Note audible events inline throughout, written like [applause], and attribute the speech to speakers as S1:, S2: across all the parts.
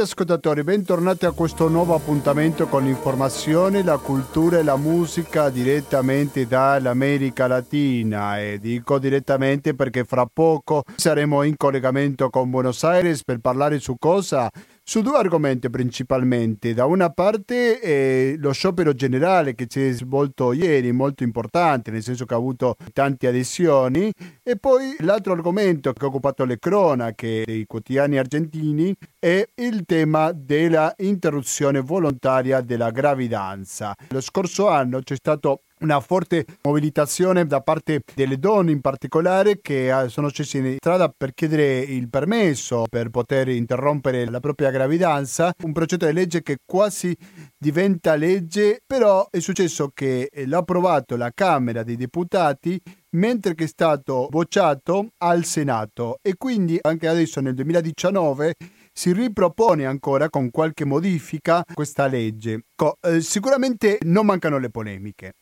S1: Cari ascoltatori, bentornati a questo nuovo appuntamento con l'informazione, la cultura e la musica direttamente dall'America Latina e dico direttamente perché fra poco saremo in collegamento con Buenos Aires per parlare su cosa? Su due argomenti principalmente. Da una parte eh, lo sciopero generale che si è svolto ieri, molto importante, nel senso che ha avuto tante adesioni, e poi l'altro argomento che ha occupato le cronache dei quotidiani argentini è il tema della interruzione volontaria della gravidanza. Lo scorso anno c'è stato una forte mobilitazione da parte delle donne in particolare che ah, sono scese in strada per chiedere il permesso per poter interrompere la propria gravidanza, un progetto di legge che quasi diventa legge, però è successo che l'ha approvato la Camera dei Deputati mentre che è stato bocciato al Senato. E quindi anche adesso nel 2019 si ripropone ancora con qualche modifica questa legge. Eh, sicuramente non mancano le polemiche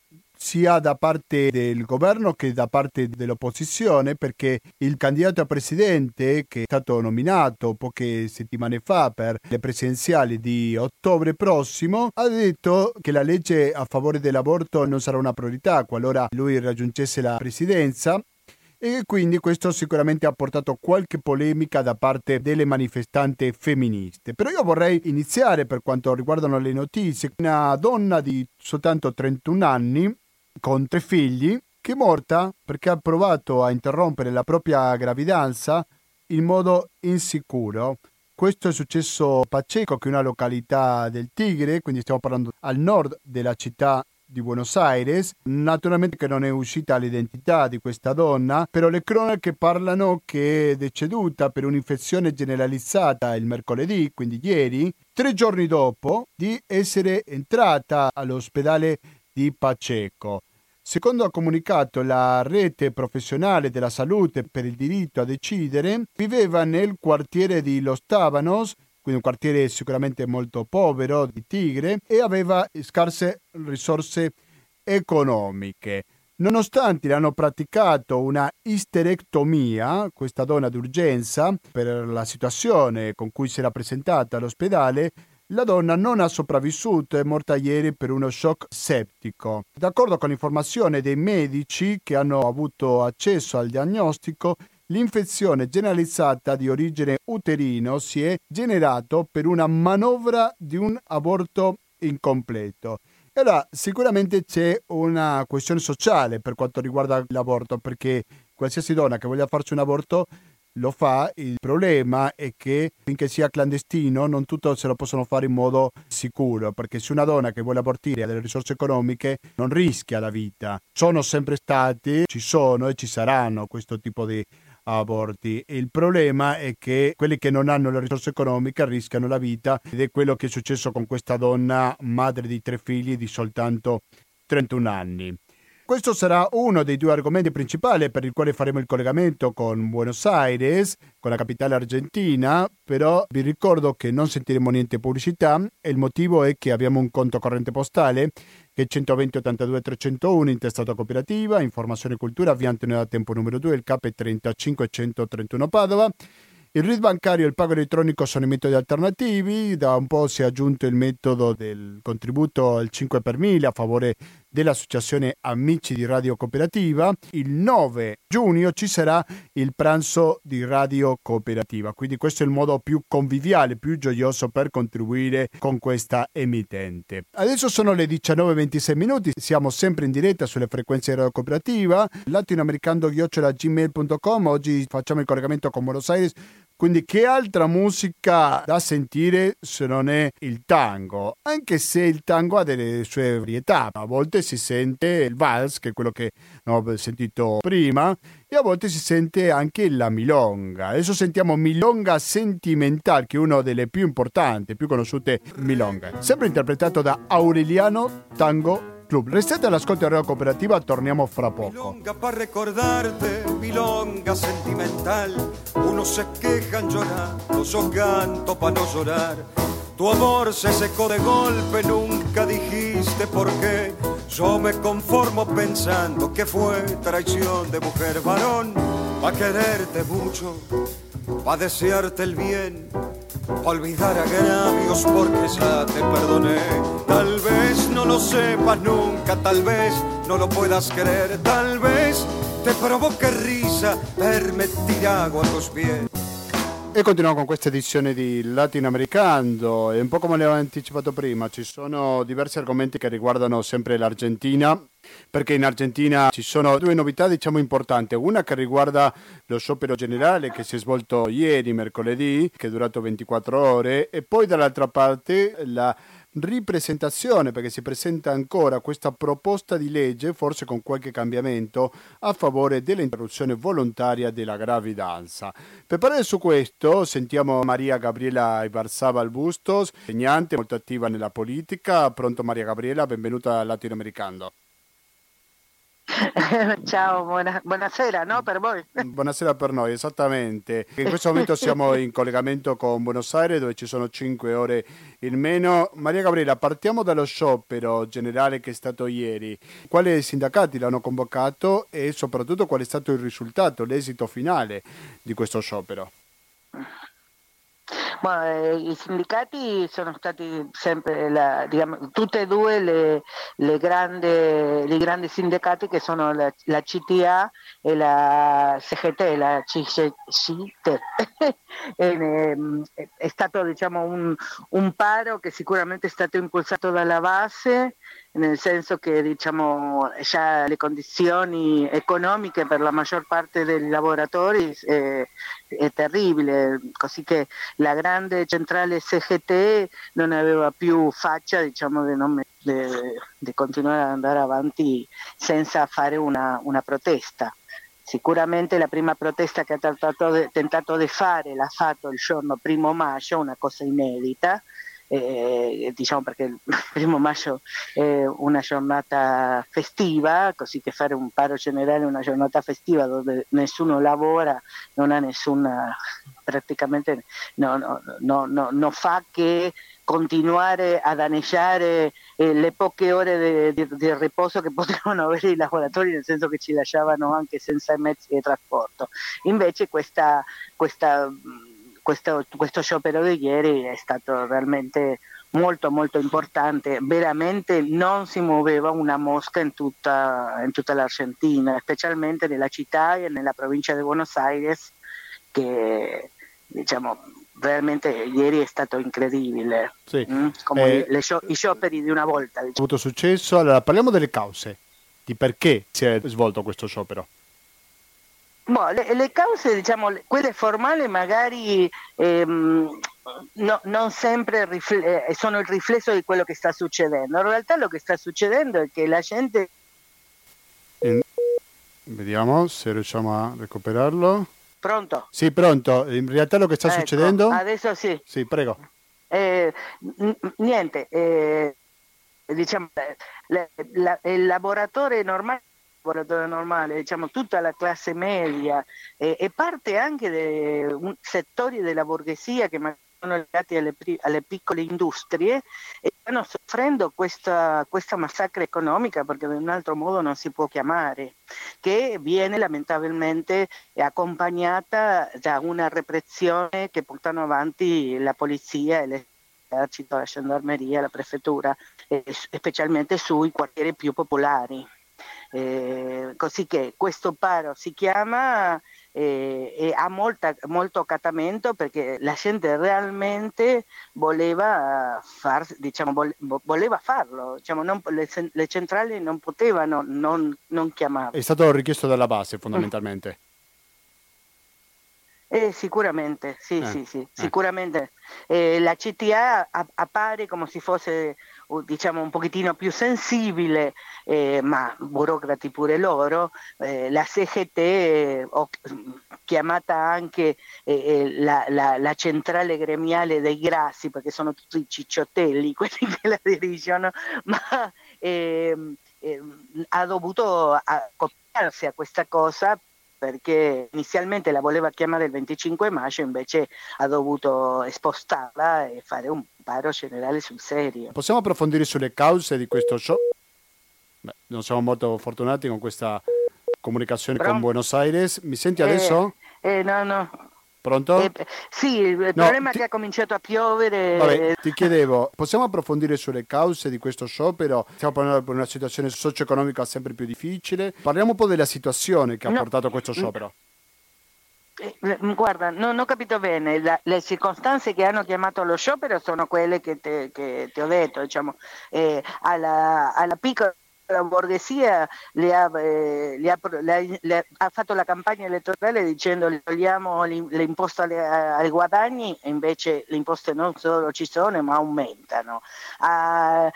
S1: sia da parte del governo che da parte dell'opposizione perché il candidato a presidente che è stato nominato poche settimane fa per le presidenziali di ottobre prossimo ha detto che la legge a favore dell'aborto non sarà una priorità qualora lui raggiungesse la presidenza e quindi questo sicuramente ha portato qualche polemica da parte delle manifestanti femministe. Però io vorrei iniziare per quanto riguardano le notizie. Una donna di soltanto 31 anni con tre figli, che è morta perché ha provato a interrompere la propria gravidanza in modo insicuro. Questo è successo a Pacheco, che è una località del Tigre, quindi stiamo parlando al nord della città di Buenos Aires. Naturalmente che non è uscita l'identità di questa donna, però le cronache parlano che è deceduta per un'infezione generalizzata il mercoledì, quindi ieri, tre giorni dopo di essere entrata all'ospedale di Pacheco. Secondo ha comunicato la rete professionale della salute per il diritto a decidere, viveva nel quartiere di Los Tábanos, quindi un quartiere sicuramente molto povero di Tigre, e aveva scarse risorse economiche. Nonostante le hanno praticato una isterectomia, questa donna d'urgenza, per la situazione con cui si era presentata all'ospedale, la donna non ha sopravvissuto, è morta ieri per uno shock septico. D'accordo con l'informazione dei medici che hanno avuto accesso al diagnostico, l'infezione generalizzata di origine uterino si è generato per una manovra di un aborto incompleto. E allora sicuramente c'è una questione sociale per quanto riguarda l'aborto, perché qualsiasi donna che voglia farci un aborto lo fa, il problema è che finché sia clandestino non tutto se lo possono fare in modo sicuro, perché se una donna che vuole abortire ha delle risorse economiche non rischia la vita. Sono sempre stati, ci sono e ci saranno questo tipo di aborti. Il problema è che quelli che non hanno le risorse economiche rischiano la vita ed è quello che è successo con questa donna madre di tre figli di soltanto 31 anni. Questo sarà uno dei due argomenti principali per il quale faremo il collegamento con Buenos Aires, con la capitale argentina, però vi ricordo che non sentiremo niente pubblicità e il motivo è che abbiamo un conto corrente postale che è 120 82 301 intestato a cooperativa, informazione e cultura, via Antonio da Tempo numero 2, il CAP è 35 131 Padova. Il RID bancario e il pago elettronico sono i metodi alternativi, da un po' si è aggiunto il metodo del contributo al 5 per 1000 a favore dell'Associazione Amici di Radio Cooperativa. Il 9 giugno ci sarà il pranzo di Radio Cooperativa, quindi questo è il modo più conviviale, più gioioso per contribuire con questa emittente. Adesso sono le 19.26 minuti, siamo sempre in diretta sulle frequenze di Radio Cooperativa, latinoamericando-gmail.com, oggi facciamo il collegamento con Buenos Aires quindi che altra musica da sentire se non è il tango? Anche se il tango ha delle sue varietà, a volte si sente il vals, che è quello che ho sentito prima, e a volte si sente anche la milonga. Adesso sentiamo Milonga Sentimental, che è una delle più importanti, più conosciute milonga, sempre interpretato da Aureliano Tango Club. Restate all'ascolto di Radio Cooperativa, torniamo fra poco.
S2: Milonga para recordarte, milonga sentimental. Unos se quejan llorando, son canto para no llorar. Tu amor se secó de golpe, nunca dijiste por qué. Yo me conformo pensando que fue traición de mujer varón. Pa' quererte mucho, pa' desearte el bien olvidar agravios porque ya te perdoné. Tal vez no lo sepas nunca, tal vez no lo puedas creer, tal vez te provoque risa verme tirago a tus pies.
S1: E continuiamo con questa edizione di Latinoamericano e un po' come le ho anticipato prima, ci sono diversi argomenti che riguardano sempre l'Argentina, perché in Argentina ci sono due novità diciamo importanti, una che riguarda lo sciopero generale che si è svolto ieri, mercoledì, che è durato 24 ore, e poi dall'altra parte la ripresentazione, perché si presenta ancora questa proposta di legge, forse con qualche cambiamento, a favore dell'interruzione volontaria della gravidanza. Per parlare su questo sentiamo Maria Gabriela Ibarzabal Bustos, insegnante molto attiva nella politica. Pronto Maria Gabriela, benvenuta al Latinoamericano. [laughs]
S3: Ciao, buona, buonasera, no? Per voi?
S1: Buonasera per noi, esattamente. In questo momento siamo in collegamento con Buenos Aires dove ci sono 5 ore in meno. Maria Gabriela, partiamo dallo sciopero generale che è stato ieri. Quali sindacati l'hanno convocato e soprattutto qual è stato il risultato, l'esito finale di questo sciopero?
S3: Bueno, eh, I sindicati sono stati sempre la, diciamo, tutte e due le, le, grandi, grandi sindacati che sono la, la, CTA e la CGT, la CGT. [laughs] Ehm, è stato diciamo, un, un paro che sicuramente è stato impulsato dalla base nel senso che diciamo, già le condizioni economiche per la maggior parte dei lavoratori è, è terribile, così che la grande centrale CGT non aveva più faccia diciamo, di, non, di, di continuare ad andare avanti senza fare una, una protesta. Sicuramente la prima protesta che ha tentato di fare l'ha fatto il giorno primo maggio, una cosa inedita, eh, diciamo perché il [laughs] primo maggio è una giornata festiva, così che fare un paro generale una giornata festiva dove nessuno lavora non ha nessuna, praticamente no, no, no, no, no fa che continuare a danneggiare eh, le poche ore di, riposo che [laughs] potevano avere i lavoratori, nel senso che ci lasciavano anche senza mezzi di trasporto. Invece questa, questa questo, questo sciopero di ieri è stato realmente molto molto importante, veramente non si muoveva una mosca in tutta, in tutta l'Argentina, specialmente nella città e nella provincia di Buenos Aires, che diciamo veramente ieri è stato incredibile,
S1: sì.
S3: mm? come eh, scio- i scioperi di una volta.
S1: Diciamo. avuto successo, allora parliamo delle cause, di perché si è svolto questo sciopero.
S3: Boh, le, le, cause, diciamo, quelle formali magari ehm, no, non sempre rifle- eh, sono il riflesso di quello che sta succedendo. In realtà lo che sta succedendo è che la gente...
S1: In... Vediamo se riusciamo a recuperarlo.
S3: Pronto?
S1: Sì, pronto. In realtà lo che sta
S3: ecco,
S1: succedendo...
S3: Adesso sì.
S1: Sì, prego.
S3: Eh, n- niente, eh, diciamo, le, la, il lavoratore normale lavoratore normale, diciamo tutta la classe media eh, e parte anche di settori della borghesia che magari sono legati alle, alle, piccole industrie e stanno soffrendo questa, questa massacra economica, perché in un altro modo non si può chiamare, che viene lamentabilmente accompagnata da una repressione che portano avanti la polizia e l'esercito, la gendarmeria, la prefettura, specialmente sui quartieri più popolari. Eh, così che questo paro si chiama eh, e ha molta, molto accattamento perché la gente realmente voleva, far, diciamo, voleva farlo, diciamo, non, le, le, centrali non potevano non, non chiamarlo.
S1: È stato richiesto dalla base fondamentalmente.
S3: Eh, sicuramente, sì, eh, sì, sì, eh. sicuramente. Eh, la CTA appare come se fosse diciamo un pochettino più sensibile, eh, ma burocrati pure loro, eh, la CGT, o, chiamata anche eh, la, la, la, centrale gremiale dei grassi, perché sono tutti cicciottelli [laughs] quelli che la dirigono, ma ehm, ehm, ha dovuto accoppiarsi a questa cosa perché inizialmente la voleva chiamare il 25 maggio, invece ha dovuto spostarla e fare un paro generale sul serio.
S1: Possiamo approfondire sulle cause di questo show? Beh, non siamo molto fortunati con questa comunicazione Pronto? con Buenos Aires. Mi senti adesso?
S3: Eh, eh no, no.
S1: Pronto?
S3: Eh, sì, il no, problema ti... è che ha cominciato a piovere.
S1: Vabbè, ti chiedevo, possiamo approfondire sulle cause di questo sciopero? Stiamo parlando di una situazione socio-economica sempre più difficile. Parliamo un po' della situazione che ha no. portato a questo sciopero.
S3: Eh, guarda, non ho capito bene, La, le circostanze che hanno chiamato allo sciopero sono quelle che, te, che ti ho detto, diciamo, eh, alla, alla piccola la borghesia le ha, eh, le ha, le, le ha, fatto la campagna elettorale dicendo togliamo le imposte ai guadagni e invece le imposte non solo ci sono ma aumentano. A, a,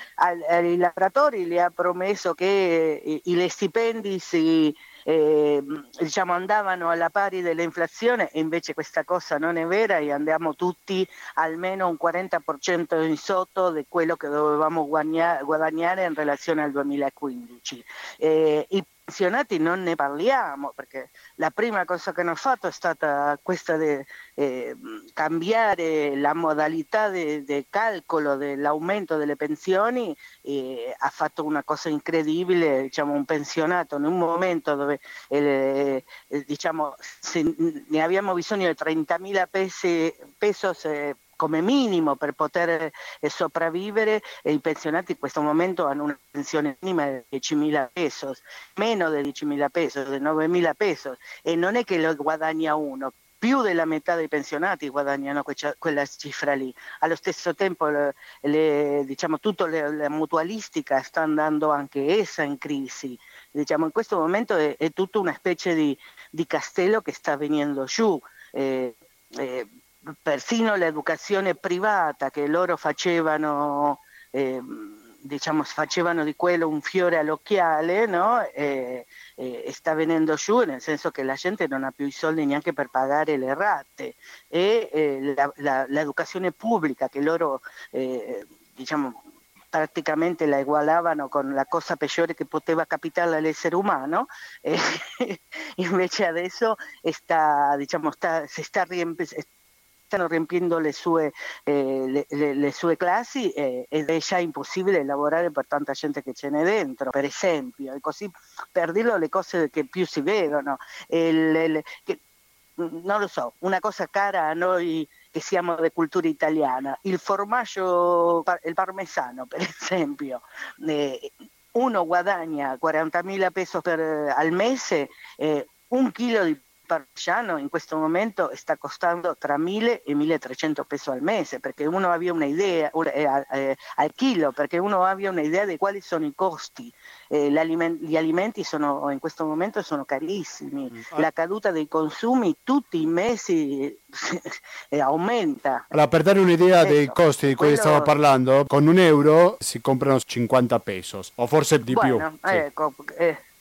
S3: ai lavoratori le ha promesso che i, i stipendi si eh, diciamo andavano alla pari dell'inflazione e invece questa cosa non è vera e andiamo tutti almeno un 40% in sotto di quello che dovevamo guadagnare in relazione al 2015. Eh, I pensionati non ne parliamo perché la prima cosa che hanno fatto è stata questa di eh, cambiare la modalità di calcolo dell'aumento delle pensioni e ha fatto una cosa incredibile, diciamo un pensionato in un momento dove eh, diciamo, ne abbiamo bisogno di 30.000 pesi, pesos eh, come minimo per poter eh, sopravvivere i pensionati in questo momento hanno una pensione minima di 10.000 pesos, meno di 10.000 pesos, di 9.000 pesos e non è che lo guadagna uno, più della metà dei pensionati guadagnano quella cifra lì. Allo stesso tempo le, diciamo, tutta la mutualistica sta andando anche essa in crisi. Diciamo, in questo momento è, è tutta una specie di, di, castello che sta venendo giù. Eh, eh, persino l'educazione privata che loro facevano, eh, diciamo, facevano di quello un fiore all'occhiale, no? e, e, sta venendo giù nel senso che la gente non ha più i soldi neanche per pagare le rate e eh, la, la, l'educazione pubblica che loro eh, diciamo, praticamente la egualavano con la cosa peggiore che poteva capitare all'essere umano, e invece adesso sta, diciamo, sta, si sta riempiendo stanno riempiendo le sue, eh, le, le, le sue classi eh, ed è già impossibile lavorare per tanta gente che ce n'è dentro, per esempio, e così per dirlo le cose che più si vedono. Il, che, non lo so, una cosa cara a noi che siamo di cultura italiana, il formaggio, il parmesano per esempio, eh, uno guadagna 40.000 pesos per, al mese, eh, un chilo di parmigiano in questo momento sta costando tra 1.000 e 1.300 pesos al mese, perché uno abbia un'idea, eh, eh, al chilo, perché uno abbia un'idea di quali sono i costi. Eh, gli alimenti sono, in questo momento sono carissimi, mm. la caduta dei consumi tutti i mesi [laughs] eh, aumenta.
S1: Allora, per dare un'idea ecco, dei costi di cui quello... stavo parlando, con un euro si comprano 50 pesos, o forse di
S3: bueno,
S1: più.
S3: Ecco, sì.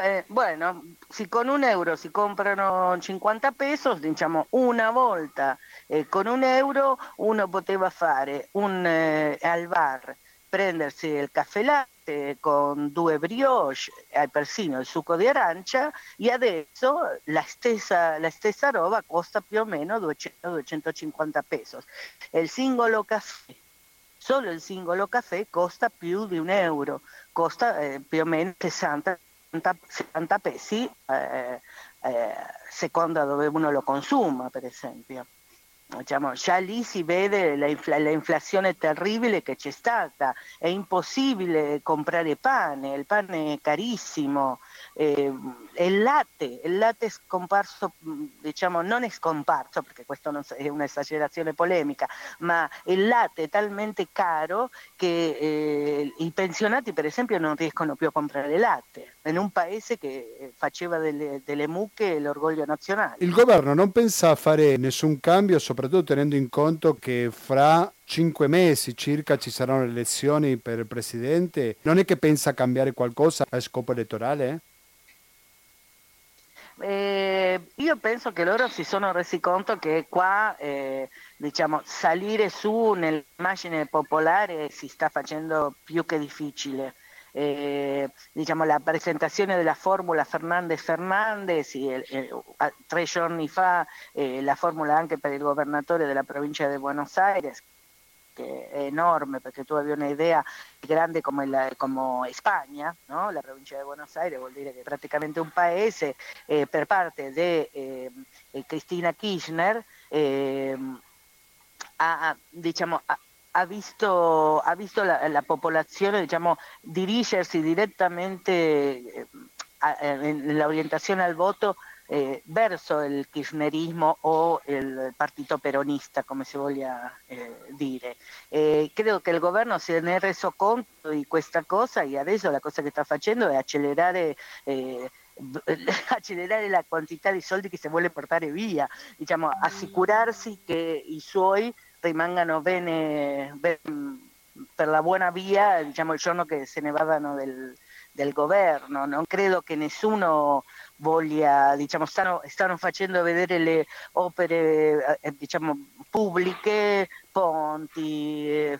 S3: Eh, Bueno, si con un euro si comprano 50 pesos, diciamo una volta eh, con un euro uno poteva fare un, eh, al bar, prendersi il caffè latte con due brioche e persino il succo di arancia e adesso la stessa, la stessa roba costa più o meno 200-250 pesos. Il singolo caffè, solo il singolo caffè costa più di un euro, costa eh, più o meno 60 70 pesi eh, eh, seconda dove uno lo consuma, per esempio. Diciamo, già lì si vede l'inflazione terribile che c'è stata, è impossibile comprare pane, il pane è carissimo, eh, il latte, il latte scomparso, diciamo non è scomparso perché questa è un'esagerazione polemica, ma il latte è talmente caro che eh, i pensionati per esempio non riescono più a comprare latte, in un paese che faceva delle, delle mucche l'orgoglio nazionale.
S1: Il governo non pensa a fare nessun cambio, soprattutto tenendo in conto che fra cinque mesi circa ci saranno le elezioni per il presidente, non è che pensa a cambiare qualcosa a scopo elettorale?
S3: Eh, io penso che loro si sono resi conto che qua eh, diciamo, salire su nell'immagine popolare si sta facendo più che difficile. Eh, diciamo, la presentazione della formula Fernandez Fernandez eh, eh, tre giorni fa eh, la formula anche per il governatore della provincia di Buenos Aires enorme, perché tu avevi un'idea grande come, la, come Spagna, no? la provincia di Buenos Aires vuol dire che praticamente un paese, eh, per parte di eh, Cristina Kirchner, eh, ha, ha, visto, ha visto la, la, popolazione diciamo, dirigersi direttamente eh, nell'orientazione al voto eh, verso il kirchnerismo o il partito peronista, come si voglia eh, dire. Eh, credo che il governo ne è reso conto di questa cosa e adesso la cosa che sta facendo è accelerare eh, [laughs] la quantità di soldi che si vuole portare via, diciamo, assicurarsi che i suoi rimangano bene, ben, per la buona via diciamo, giorno che se ne del, del governo. Non credo che nessuno voglia, diciamo, stanno, stanno facendo vedere le opere eh, diciamo, pubbliche, ponti, eh,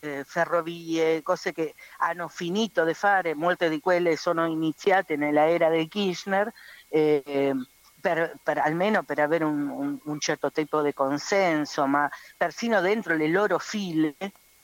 S3: eh, ferrovie, cose che hanno finito di fare, molte di quelle sono iniziate nella era del Kirchner. Eh, per, per, almeno per avere un, un, un, certo tipo di consenso, ma persino dentro le loro file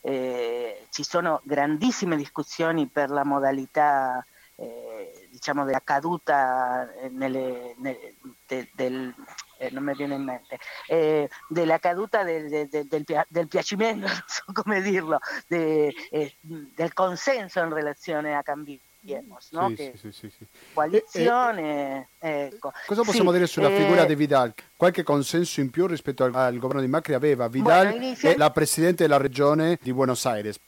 S3: eh, ci sono grandissime discussioni per la modalità eh, diciamo della caduta nelle, nelle, de, del, eh, non mi viene in mente, eh, della caduta del, del, del, del, piacimento, [laughs] non so come dirlo, de, eh, del consenso in relazione a cambi Cambiemos, no? Sì, sì, sì, sì, Coalizione, e, e, ecco.
S1: Cosa possiamo dire sulla eh, figura di Vidal? Qualche consenso in più rispetto al, al governo di Macri aveva Vidal bueno, inizia... è la presidente della regione di Buenos Aires.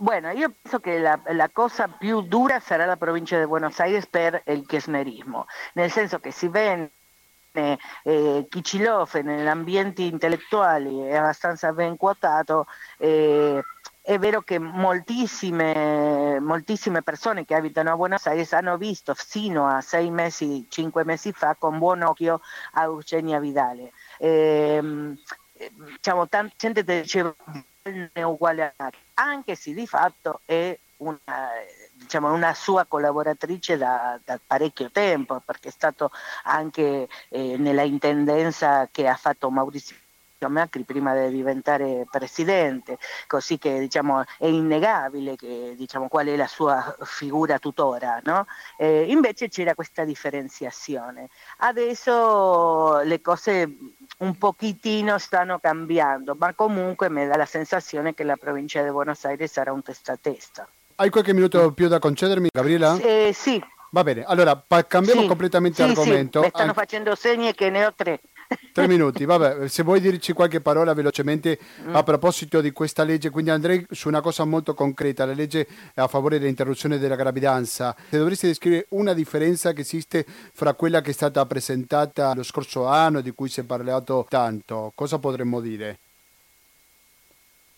S3: Bueno, io penso che la, la, cosa più dura sarà la provincia di Buenos Aires per il kirchnerismo, nel senso che si vende eh, Kicillof nell'ambiente intellettuale è abbastanza ben quotato, eh, è vero che moltissime, moltissime, persone che abitano a Buenos Aires hanno visto fino a sei mesi, cinque mesi fa con buon occhio a Eugenia Vidale. Eh, diciamo, tanta gente diceva uguale a anche se di fatto è una, diciamo, una sua collaboratrice da, da, parecchio tempo, perché è stato anche eh, nella intendenza che ha fatto Maurizio Macri prima di diventare presidente, così che diciamo, è innegabile che, diciamo, qual è la sua figura tuttora. No? Eh, invece c'era questa differenziazione. Adesso le cose un pochettino stanno cambiando, ma comunque mi dà la sensazione che la provincia di Buenos Aires sarà un testa a testa.
S1: Hai qualche minuto più da concedermi, Gabriela?
S3: Eh, sì.
S1: Va bene, allora cambiamo sì, completamente
S3: sì,
S1: argomento.
S3: Sì, mi stanno An- facendo segni che ne ho tre.
S1: Tre minuti, vabbè, se vuoi dirci qualche parola velocemente mm. a proposito di questa legge, quindi andrei su una cosa molto concreta, la legge a favore dell'interruzione della gravidanza. Se dovresti descrivere una differenza che esiste fra quella che è stata presentata lo scorso anno, di cui si è parlato tanto, cosa potremmo dire?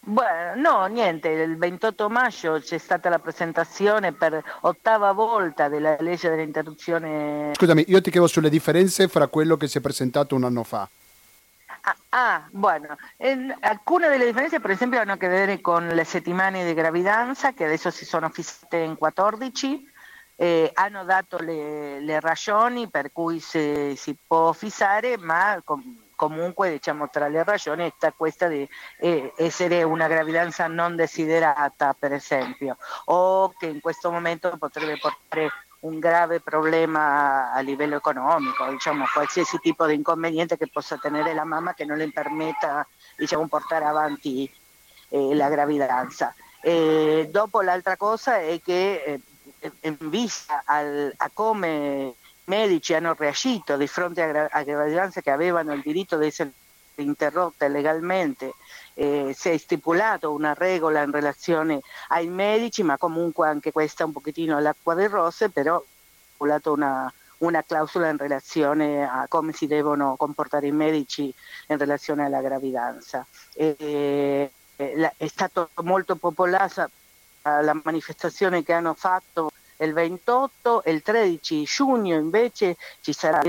S3: Bueno, no, niente, il 28 maggio c'è stata la presentazione per ottava volta della legge dell'interruzione.
S1: Scusami, io ti chiedo sulle differenze fra quello che si è presentato un anno fa.
S3: Ah, ah bueno, eh, alcune delle differenze per esempio hanno a che vedere con le settimane di gravidanza che adesso si sono fissate in 14, eh, hanno dato le, le, ragioni per cui si, si può fissare, ma con, comunque diciamo, tra le ragioni sta questa di essere una gravidanza non desiderata, per esempio, o che in questo momento potrebbe portare un grave problema a livello economico, diciamo, qualsiasi tipo di inconveniente che possa tenere la mamma che non le permetta diciamo, portare avanti eh, la gravidanza. E dopo l'altra cosa è che eh, in vista al, a come medici hanno reagito di fronte a, gravidanze che avevano il diritto di essere interrotte legalmente, eh, si è stipulato una regola in relazione ai medici, ma comunque anche questa un pochettino all'acqua di rose, però stipulato una, una clausola in relazione a come si devono comportare i medici in relazione alla gravidanza. E, è stato molto popolare la manifestazione che hanno fatto il 28 e il 13 giugno invece ci sarà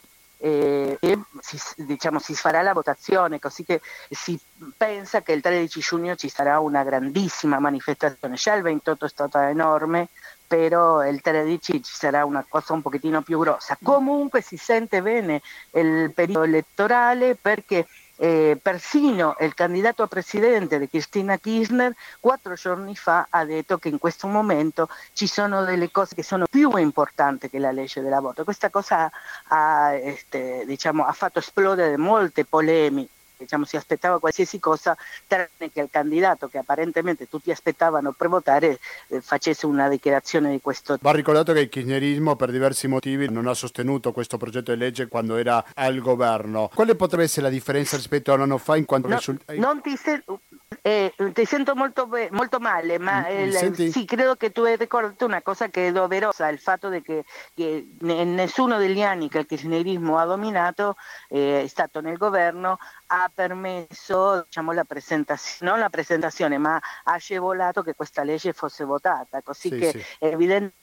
S3: eh, e si, diciamo, si farà la votazione, così che si pensa che il 13 giugno ci sarà una grandissima manifestazione. Già il 28 è stata enorme, però il 13 ci sarà una cosa un pochettino più grossa. Comunque si sente bene il periodo elettorale perché eh, persino il candidato a presidente di Cristina Kirchner quattro giorni fa ha detto che in questo momento ci sono delle cose che sono più importanti che la legge dell'aborto. Questa cosa ha, este, diciamo, ha fatto esplodere molte polemiche diciamo, si aspettava qualsiasi cosa tranne che il candidato che apparentemente tutti aspettavano per votare eh, facesse una dichiarazione di questo
S1: tipo. Va ricordato che il kirchnerismo per diversi motivi non ha sostenuto questo progetto di legge quando era al governo. Quale potrebbe essere la differenza rispetto a un anno fa in quanto
S3: no, risulta... Non ti, se... eh, ti sento molto, molto, male, ma il, sì, credo che tu hai ricordato una cosa che è doverosa, il fatto di che, che nessuno degli anni che il kirchnerismo ha dominato eh, è stato nel governo ha permesso diciamo, la presentazione, non la presentazione, ma ha agevolato che questa legge fosse votata, così sì, che sì. evidentemente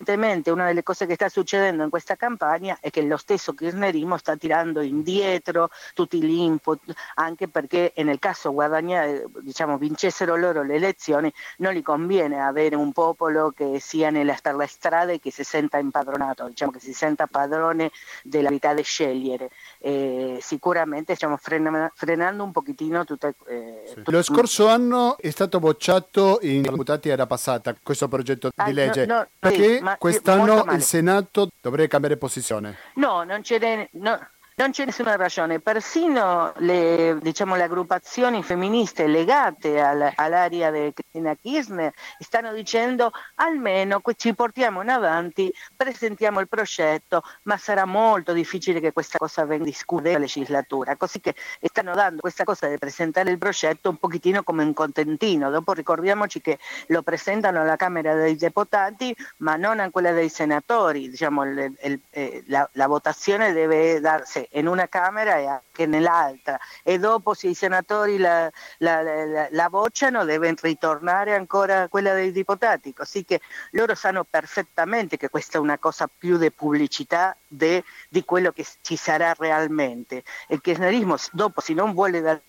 S3: Evidentemente una delle cose che sta succedendo in questa campagna è che lo stesso kirchnerismo sta tirando indietro tutti gli input, anche perché nel caso guadagnare, diciamo, vincessero loro le elezioni, non gli conviene avere un popolo che sia nella, per le strade e che si senta impadronato, diciamo, che si senta padrone della vita di scegliere. Eh, sicuramente stiamo frena, frenando un pochettino tutte...
S1: Eh, sì. Lo scorso anno è stato bocciato in deputati era passata questo progetto ah, di legge. No, no, perché? Sì, quest'anno il Senato dovrebbe cambiare posizione.
S3: No, non c'è... No non c'è nessuna ragione, persino le, diciamo, le aggruppazioni femministe legate al, all'area di Cristina Kirchner stanno dicendo almeno ci portiamo in avanti, presentiamo il progetto, ma sarà molto difficile che questa cosa venga discussa nella legislatura, così che stanno dando questa cosa di presentare il progetto un pochettino come un contentino, dopo ricordiamoci che lo presentano alla Camera dei Deputati ma non a quella dei senatori, diciamo, il, il, eh, la, la votazione deve darsi in una Camera e anche nell'altra e dopo se i senatori la, la, la, la bocciano deve ritornare ancora quella dei deputati, così che loro sanno perfettamente che questa è una cosa più di pubblicità de, di quello che ci sarà realmente. Il kirchnerismo dopo se non vuole dare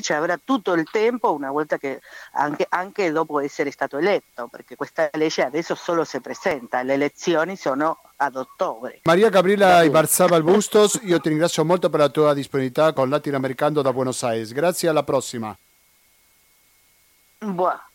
S3: cioè avrà tutto il tempo una volta che anche, anche, dopo essere stato eletto, perché questa legge adesso solo si presenta, le elezioni sono ad ottobre.
S1: Maria Gabriela Ibarzabal Bustos, io ti ringrazio molto per la tua disponibilità con Latinoamericano da Buenos Aires. Grazie, alla prossima.
S3: Buona.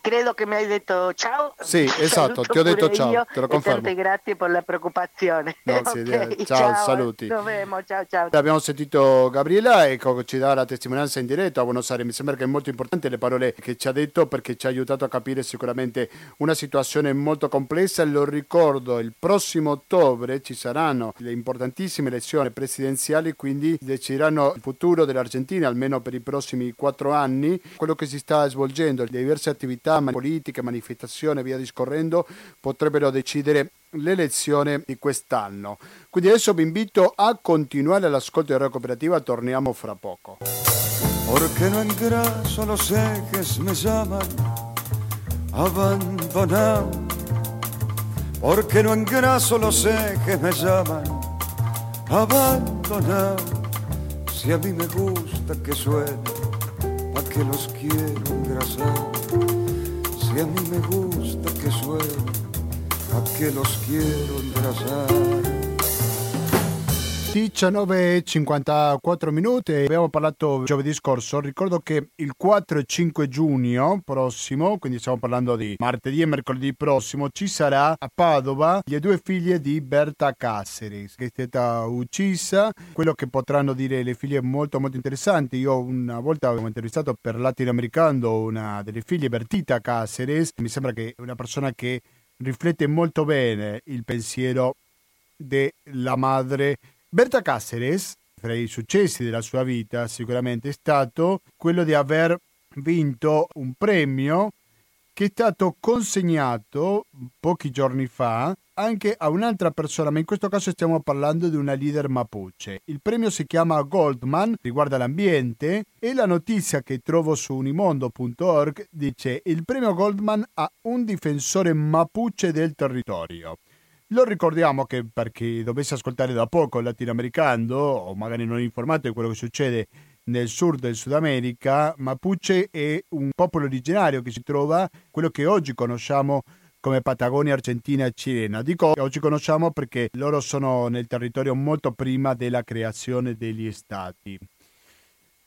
S3: Credo che mi hai detto ciao.
S1: Sì, [laughs] esatto, ti ho detto ciao, io, te lo confermo.
S3: grazie per la preoccupazione.
S1: No, [laughs] okay, sì, ciao, ciao, saluti.
S3: Vemo, ciao, ciao.
S1: Abbiamo sentito Gabriela e ci dà la testimonianza in diretta a Buenos Aires. Mi sembra che è molto importante le parole che ci ha detto perché ci ha aiutato a capire sicuramente una situazione molto complessa. Lo ricordo, il prossimo ottobre ci saranno le importantissime elezioni presidenziali, quindi decideranno il futuro dell'Argentina, almeno per i prossimi quattro anni. Quello che si sta svolgendo, diverse attività politiche, manifestazioni e via discorrendo potrebbero decidere l'elezione di quest'anno. Quindi adesso vi invito a continuare l'ascolto di Radio Cooperativa, torniamo fra poco.
S2: Porque no engraso los ejes me llaman abandonado. Porque no engraso los ejes me llaman abandonado. Si a mí me gusta que suene ¿A que los quiero engrasar? Si a mí me gusta que suene, ¿a que los quiero engrasar?
S1: 19.54 minuti, abbiamo parlato giovedì scorso, ricordo che il 4 e 5 giugno prossimo, quindi stiamo parlando di martedì e mercoledì prossimo, ci sarà a Padova le due figlie di Berta Caceres, che è stata uccisa, quello che potranno dire le figlie è molto molto interessante, io una volta avevo intervistato per Latinoamericano una delle figlie, Bertita Caceres, mi sembra che è una persona che riflette molto bene il pensiero della madre Berta Cáceres, fra i successi della sua vita, sicuramente è stato quello di aver vinto un premio che è stato consegnato pochi giorni fa anche a un'altra persona, ma in questo caso stiamo parlando di una leader mapuche. Il premio si chiama Goldman, riguarda l'ambiente e la notizia che trovo su unimondo.org dice il premio Goldman a un difensore mapuche del territorio. Lo ricordiamo che per chi dovesse ascoltare da poco il latinoamericano o magari non informato di quello che succede nel sud del Sud America, Mapuche è un popolo originario che si trova quello che oggi conosciamo come Patagonia, Argentina e Cilena. Dico oggi conosciamo perché loro sono nel territorio molto prima della creazione degli stati.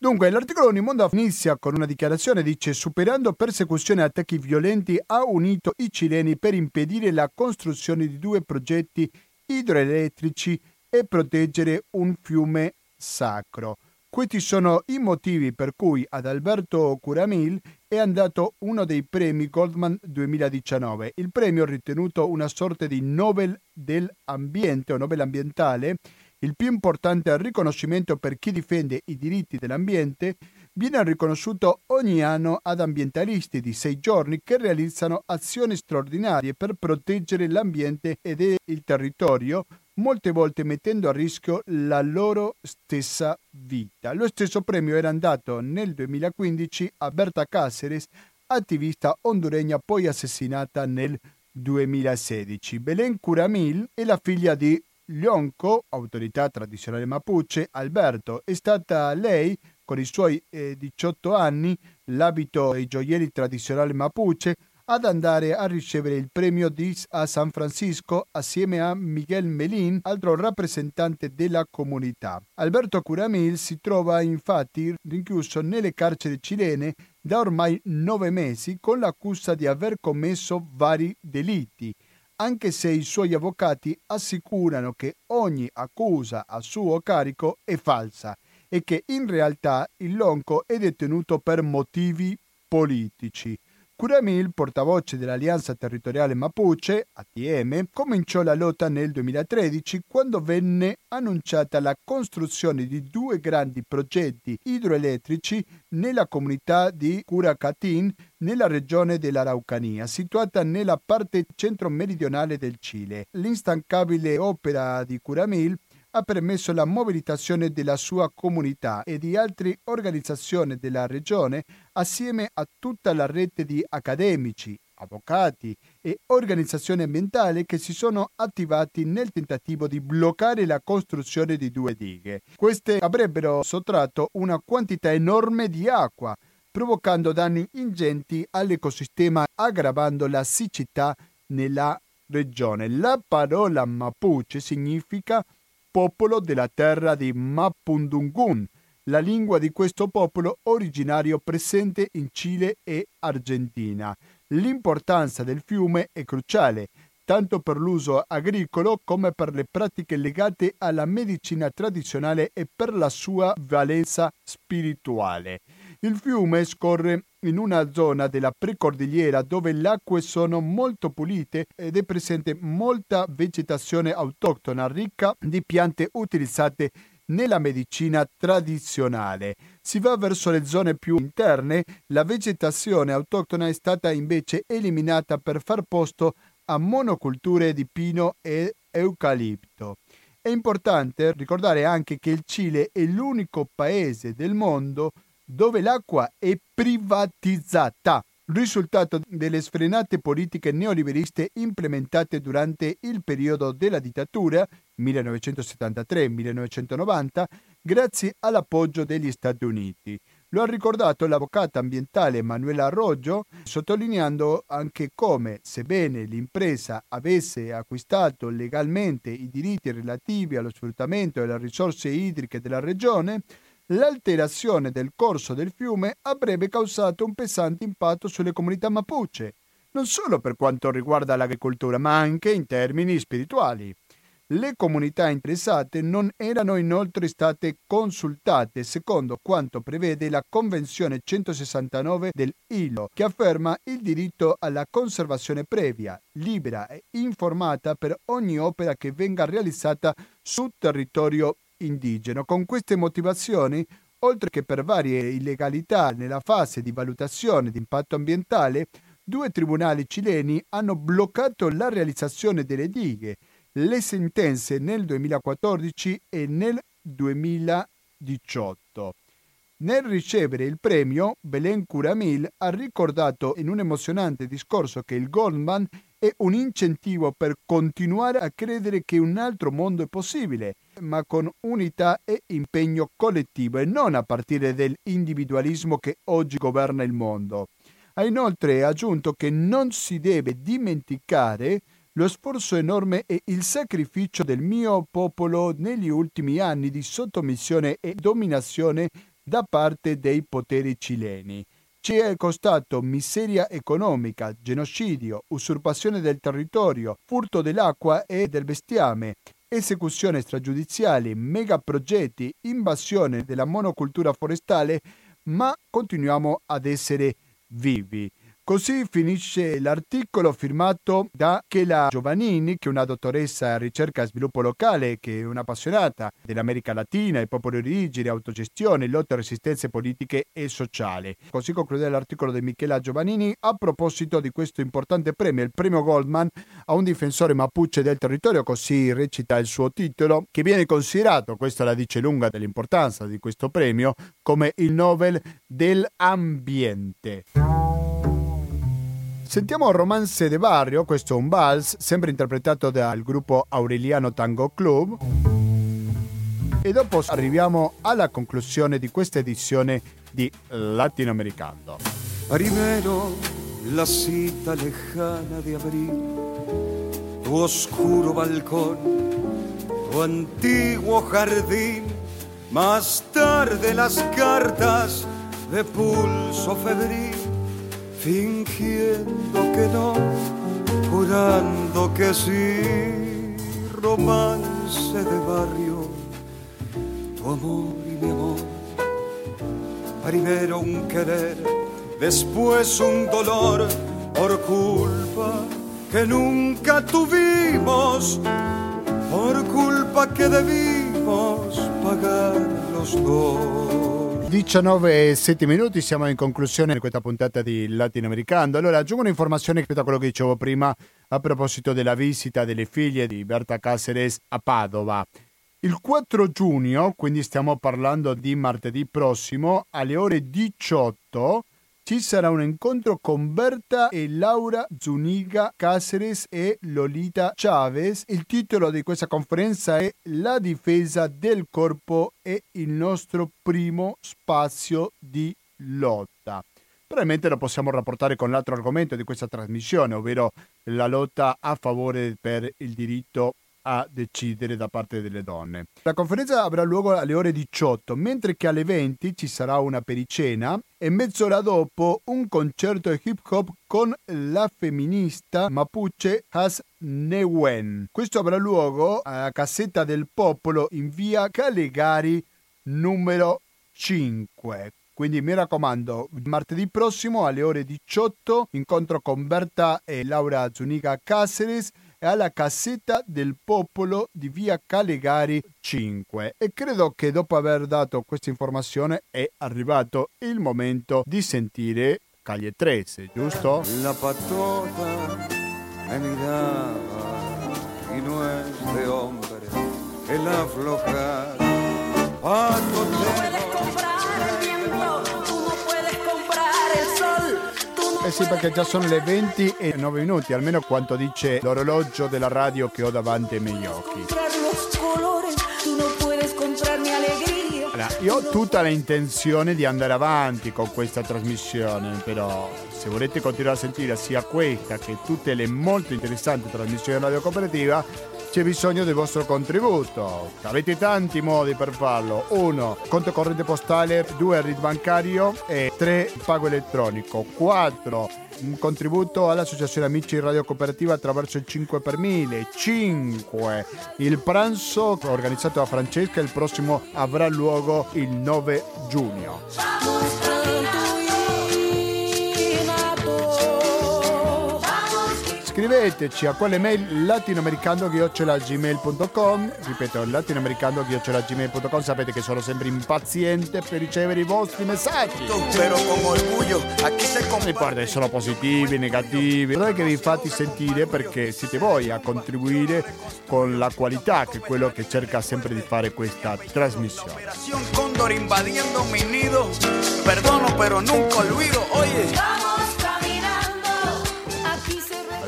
S1: Dunque, l'articolo Unimondo inizia con una dichiarazione, dice superando persecuzioni e attacchi violenti ha unito i cileni per impedire la costruzione di due progetti idroelettrici e proteggere un fiume sacro. Questi sono i motivi per cui ad Alberto Curamil è andato uno dei premi Goldman 2019. Il premio, ritenuto una sorta di Nobel dell'ambiente o Nobel ambientale, il più importante riconoscimento per chi difende i diritti dell'ambiente, viene riconosciuto ogni anno ad ambientalisti di sei giorni che realizzano azioni straordinarie per proteggere l'ambiente ed il territorio molte volte mettendo a rischio la loro stessa vita. Lo stesso premio era andato nel 2015 a Berta Cáceres, attivista honduregna poi assassinata nel 2016. Belén Curamil è la figlia di Lionco, autorità tradizionale mapuche, Alberto. È stata lei, con i suoi eh, 18 anni, l'abito e i gioielli tradizionali mapuche, ad andare a ricevere il premio DIS a San Francisco assieme a Miguel Melin, altro rappresentante della comunità. Alberto Curamil si trova infatti rinchiuso nelle carceri cilene da ormai nove mesi con l'accusa di aver commesso vari delitti, anche se i suoi avvocati assicurano che ogni accusa a suo carico è falsa e che in realtà il Lonco è detenuto per motivi politici. Curamil, portavoce dell'Alleanza Territoriale Mapuche, ATM, cominciò la lotta nel 2013 quando venne annunciata la costruzione di due grandi progetti idroelettrici nella comunità di Curacatín, nella regione dell'Araucania, situata nella parte centro-meridionale del Cile. L'instancabile opera di Curamil ha permesso la mobilitazione della sua comunità e di altre organizzazioni della regione assieme a tutta la rete di accademici, avvocati e organizzazioni ambientali che si sono attivati nel tentativo di bloccare la costruzione di due dighe. Queste avrebbero sottratto una quantità enorme di acqua, provocando danni ingenti all'ecosistema, aggravando la siccità nella regione. La parola Mapuche significa popolo della terra di Mapundungun, la lingua di questo popolo originario presente in Cile e Argentina. L'importanza del fiume è cruciale, tanto per l'uso agricolo come per le pratiche legate alla medicina tradizionale e per la sua valenza spirituale. Il fiume scorre in una zona della precordigliera dove le acque sono molto pulite ed è presente molta vegetazione autoctona ricca di piante utilizzate nella medicina tradizionale. Si va verso le zone più interne, la vegetazione autoctona è stata invece eliminata per far posto a monoculture di pino e eucalipto. È importante ricordare anche che il Cile è l'unico paese del mondo dove l'acqua è privatizzata, risultato delle sfrenate politiche neoliberiste implementate durante il periodo della dittatura 1973-1990 grazie all'appoggio degli Stati Uniti. Lo ha ricordato l'avvocata ambientale Manuela Arroggio, sottolineando anche come, sebbene l'impresa avesse acquistato legalmente i diritti relativi allo sfruttamento delle risorse idriche della regione, l'alterazione del corso del fiume avrebbe causato un pesante impatto sulle comunità mapuche, non solo per quanto riguarda l'agricoltura, ma anche in termini spirituali. Le comunità interessate non erano inoltre state consultate secondo quanto prevede la Convenzione 169 del ILO, che afferma il diritto alla conservazione previa, libera e informata per ogni opera che venga realizzata sul territorio indigeno. Con queste motivazioni, oltre che per varie illegalità nella fase di valutazione di impatto ambientale, due tribunali cileni hanno bloccato la realizzazione delle dighe. Le sentenze nel 2014 e nel 2018. Nel ricevere il premio, Belen Curamil ha ricordato in un emozionante discorso che il Goldman è un incentivo per continuare a credere che un altro mondo è possibile ma con unità e impegno collettivo e non a partire dall'individualismo che oggi governa il mondo. Ha inoltre aggiunto che non si deve dimenticare lo sforzo enorme e il sacrificio del mio popolo negli ultimi anni di sottomissione e dominazione da parte dei poteri cileni. Ci è costato miseria economica, genocidio, usurpazione del territorio, furto dell'acqua e del bestiame, esecuzioni stragiudiziali, megaprogetti, invasione della monocultura forestale, ma continuiamo ad essere vivi. Così finisce l'articolo firmato da Chela Giovannini, che è una dottoressa in ricerca e sviluppo locale, che è un'appassionata dell'America Latina, i popoli origini, autogestione, lotte e resistenze politiche e sociali. Così conclude l'articolo di Michela Giovannini a proposito di questo importante premio, il premio Goldman a un difensore mapuche del territorio, così recita il suo titolo, che viene considerato, questo la dice lunga dell'importanza di questo premio, come il Nobel dell'ambiente. Sentiamo Romance de Barrio, questo è un vals, sempre interpretato dal gruppo Aureliano Tango Club. E dopo arriviamo alla conclusione di questa edizione di Latinoamericano.
S2: Primero la cita lejana de abril, tu oscuro balcón, tu antiguo jardín, más tarde las cartas de pulso febril fingiendo que no, jurando que sí, romance de barrio, tu amor y mi amor, primero un querer, después un dolor por culpa que nunca tuvimos, por culpa que debimos pagar los dos.
S1: 19 e 7 minuti, siamo in conclusione di questa puntata di Latinoamericano. Allora, aggiungo un'informazione rispetto a quello che dicevo prima a proposito della visita delle figlie di Berta Caceres a Padova. Il 4 giugno, quindi stiamo parlando di martedì prossimo, alle ore 18 ci sarà un incontro con Berta e Laura Zuniga Cáceres e Lolita Chavez. Il titolo di questa conferenza è La difesa del corpo è il nostro primo spazio di lotta. Probabilmente lo possiamo rapportare con l'altro argomento di questa trasmissione, ovvero la lotta a favore per il diritto a decidere da parte delle donne. La conferenza avrà luogo alle ore 18, mentre che alle 20 ci sarà una pericena e mezz'ora dopo un concerto hip hop con la femminista mapuche Has Newen. Questo avrà luogo alla Cassetta del Popolo in via Calegari numero 5. Quindi mi raccomando, martedì prossimo alle ore 18 incontro con Berta e Laura Zuniga Caceres alla Cassetta del Popolo di via Calegari 5 e credo che dopo aver dato questa informazione è arrivato il momento di sentire Calle 13, giusto?
S2: La patota me miraba y de hombre el aflojar patotero
S1: Eh sì, perché già sono le 20 e 9 minuti, almeno quanto dice l'orologio della radio che ho davanti ai miei occhi. Allora, io ho tutta l'intenzione di andare avanti con questa trasmissione, però se volete continuare a sentire sia questa che tutte le molto interessanti trasmissioni radio cooperativa, c'è bisogno del vostro contributo. Avete tanti modi per farlo. Uno, conto corrente postale, due, RID bancario e tre, pago elettronico. Quattro, un contributo all'Associazione Amici Radio Cooperativa attraverso il 5 per 1000. 5. Il pranzo organizzato da Francesca il prossimo avrà luogo il 9 giugno. Scriveteci a quelle mail latinoamericando-gmail.com Ripeto, latinoamericando-gmail.com Sapete che sono sempre impaziente per ricevere i vostri messaggi.
S2: Però
S1: Non importa se sono positivi, negativi, non è che vi fate sentire perché siete voi a contribuire con la qualità che è quello che cerca sempre di fare questa trasmissione.
S2: Cóndor invadiendo mi nido. Perdono, pero nunca olvido. Oye.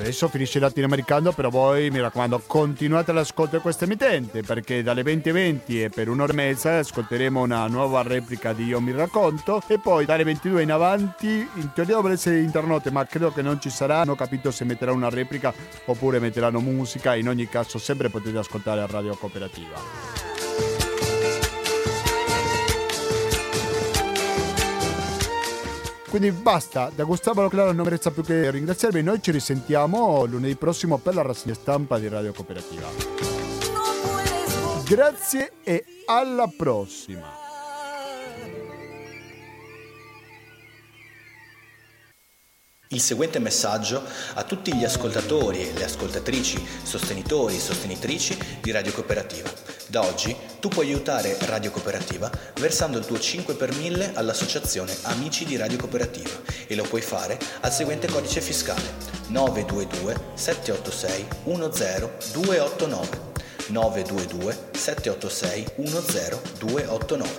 S1: Adesso finisce il latinoamericano, però voi mi raccomando continuate all'ascolto di questa emittente perché dalle 20.20 e per un'ora e mezza ascolteremo una nuova replica di Io mi racconto e poi dalle 22 in avanti in teoria dovrebbe essere internotte ma credo che non ci sarà, non ho capito se metterà una replica oppure metteranno musica, in ogni caso sempre potete ascoltare a Radio Cooperativa. Quindi basta, da Gustavo Claro non mi resta più che ringraziarvi. Noi ci risentiamo lunedì prossimo per la rassegna stampa di Radio Cooperativa. Grazie e alla prossima.
S4: Il seguente messaggio a tutti gli ascoltatori e le ascoltatrici, sostenitori e sostenitrici di Radio Cooperativa. Da oggi tu puoi aiutare Radio Cooperativa versando il tuo 5 per 1000 all'associazione Amici di Radio Cooperativa e lo puoi fare al seguente codice fiscale 922 786 10289 922 786 10289.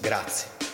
S4: Grazie.